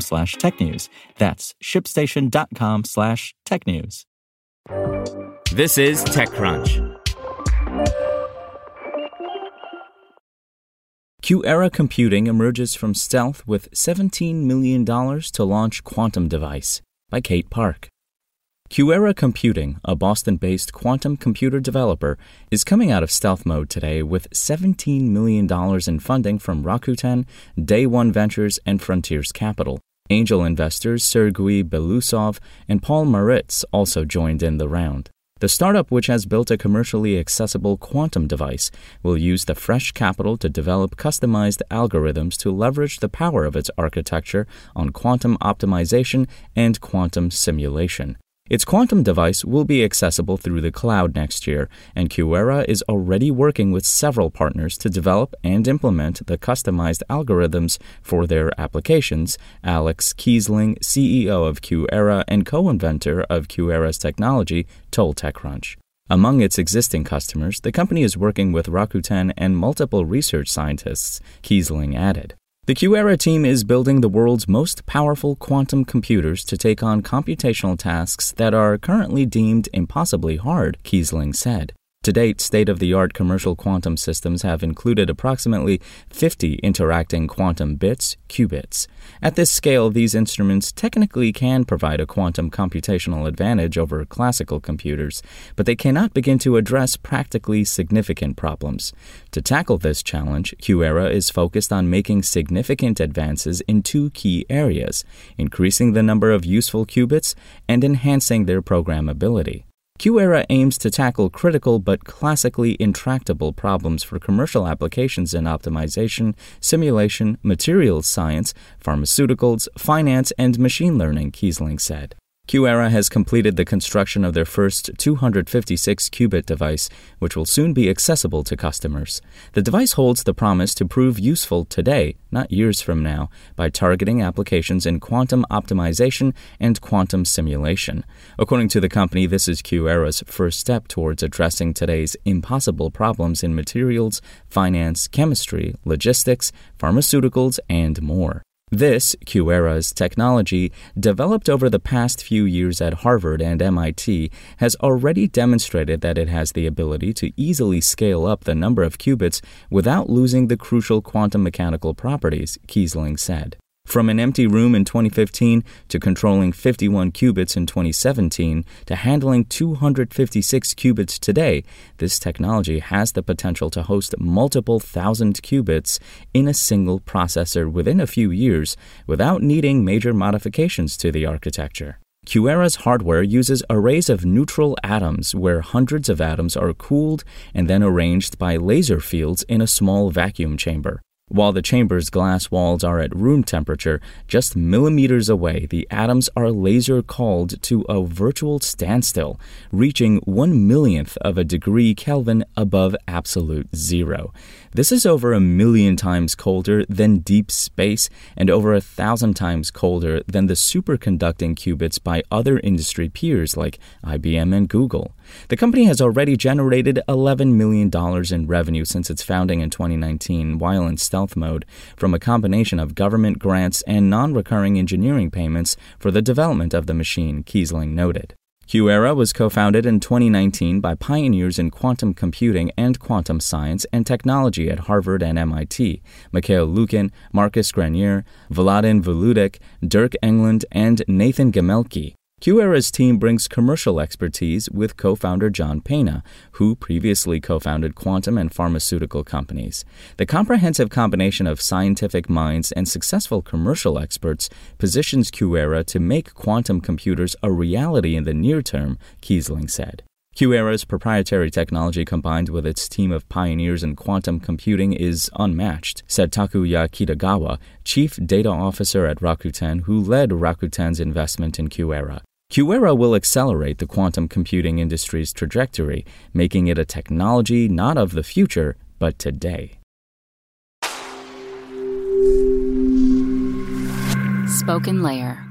slash technews. That's shipstation.com slash technews. This is TechCrunch. QuEra Computing emerges from stealth with $17 million to launch quantum device by Kate Park. QuEra Computing, a Boston based quantum computer developer, is coming out of stealth mode today with $17 million in funding from Rakuten, Day One Ventures, and Frontiers Capital. Angel investors Serguei Beloussov and Paul Maritz also joined in the round. The startup, which has built a commercially accessible quantum device, will use the fresh capital to develop customized algorithms to leverage the power of its architecture on quantum optimization and quantum simulation. Its quantum device will be accessible through the cloud next year, and QuEra is already working with several partners to develop and implement the customized algorithms for their applications. Alex Keesling, CEO of QuEra and co inventor of QuEra's technology, told TechCrunch. Among its existing customers, the company is working with Rakuten and multiple research scientists, Keesling added. The QuEra team is building the world's most powerful quantum computers to take on computational tasks that are currently deemed impossibly hard, Keesling said. To date, state of the art commercial quantum systems have included approximately 50 interacting quantum bits, qubits. At this scale, these instruments technically can provide a quantum computational advantage over classical computers, but they cannot begin to address practically significant problems. To tackle this challenge, QuEra is focused on making significant advances in two key areas increasing the number of useful qubits and enhancing their programmability. QuEra aims to tackle critical but classically intractable problems for commercial applications in optimization, simulation, materials science, pharmaceuticals, finance, and machine learning, Keesling said. QuEra has completed the construction of their first 256 qubit device, which will soon be accessible to customers. The device holds the promise to prove useful today, not years from now, by targeting applications in quantum optimization and quantum simulation. According to the company, this is QuEra's first step towards addressing today's impossible problems in materials, finance, chemistry, logistics, pharmaceuticals, and more. This, QuEra's technology, developed over the past few years at Harvard and MIT, has already demonstrated that it has the ability to easily scale up the number of qubits without losing the crucial quantum mechanical properties, Keesling said. From an empty room in 2015 to controlling 51 qubits in 2017 to handling 256 qubits today, this technology has the potential to host multiple thousand qubits in a single processor within a few years without needing major modifications to the architecture. QuEra's hardware uses arrays of neutral atoms where hundreds of atoms are cooled and then arranged by laser fields in a small vacuum chamber. While the chamber's glass walls are at room temperature, just millimeters away, the atoms are laser cooled to a virtual standstill, reaching one millionth of a degree Kelvin above absolute zero. This is over a million times colder than deep space and over a thousand times colder than the superconducting qubits by other industry peers like IBM and Google. The company has already generated $11 million in revenue since its founding in 2019 while in stealth mode from a combination of government grants and non recurring engineering payments for the development of the machine, Keesling noted. QuEra was co founded in 2019 by pioneers in quantum computing and quantum science and technology at Harvard and MIT Mikhail Lukin, Markus Greiner, Vladan Vuletic, Dirk Englund, and Nathan Gemelke. QuEra's team brings commercial expertise with co founder John Pena, who previously co founded quantum and pharmaceutical companies. The comprehensive combination of scientific minds and successful commercial experts positions QuEra to make quantum computers a reality in the near term, Keesling said. QuEra's proprietary technology combined with its team of pioneers in quantum computing is unmatched, said Takuya Kitagawa, chief data officer at Rakuten, who led Rakuten's investment in QuEra. QuEra will accelerate the quantum computing industry's trajectory, making it a technology not of the future, but today. Spoken Layer.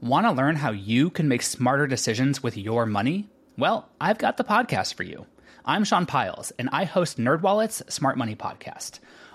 Want to learn how you can make smarter decisions with your money? Well, I've got the podcast for you. I'm Sean Pyles, and I host NerdWallet's Smart Money Podcast.